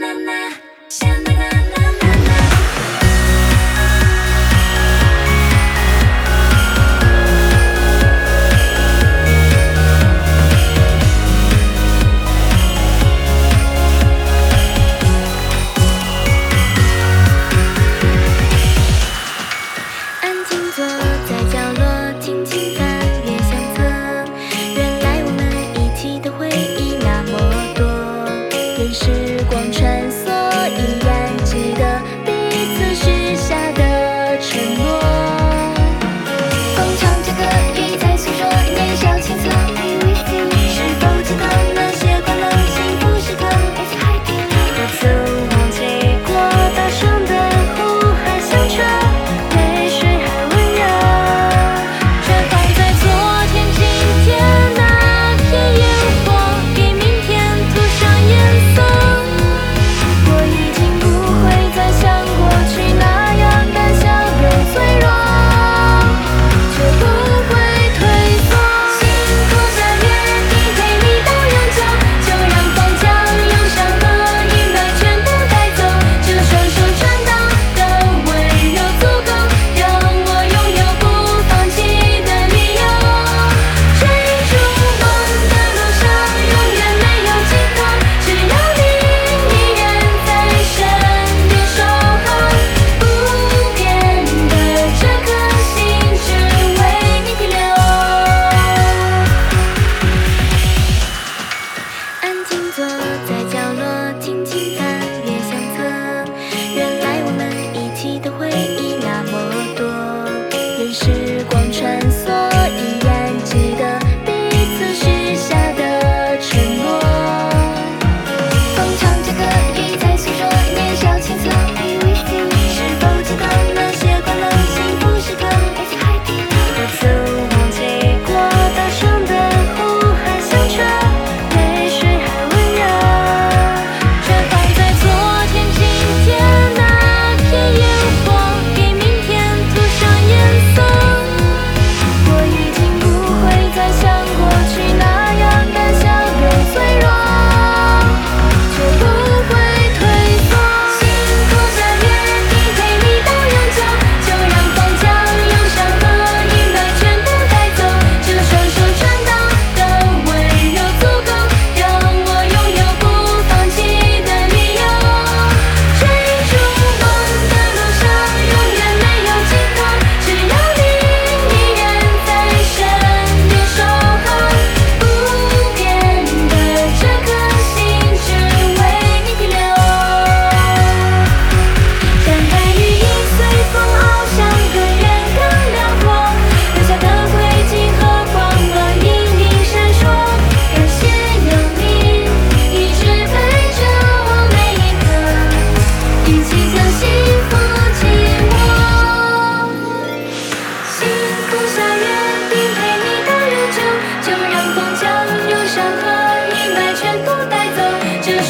na na na.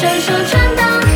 随手传达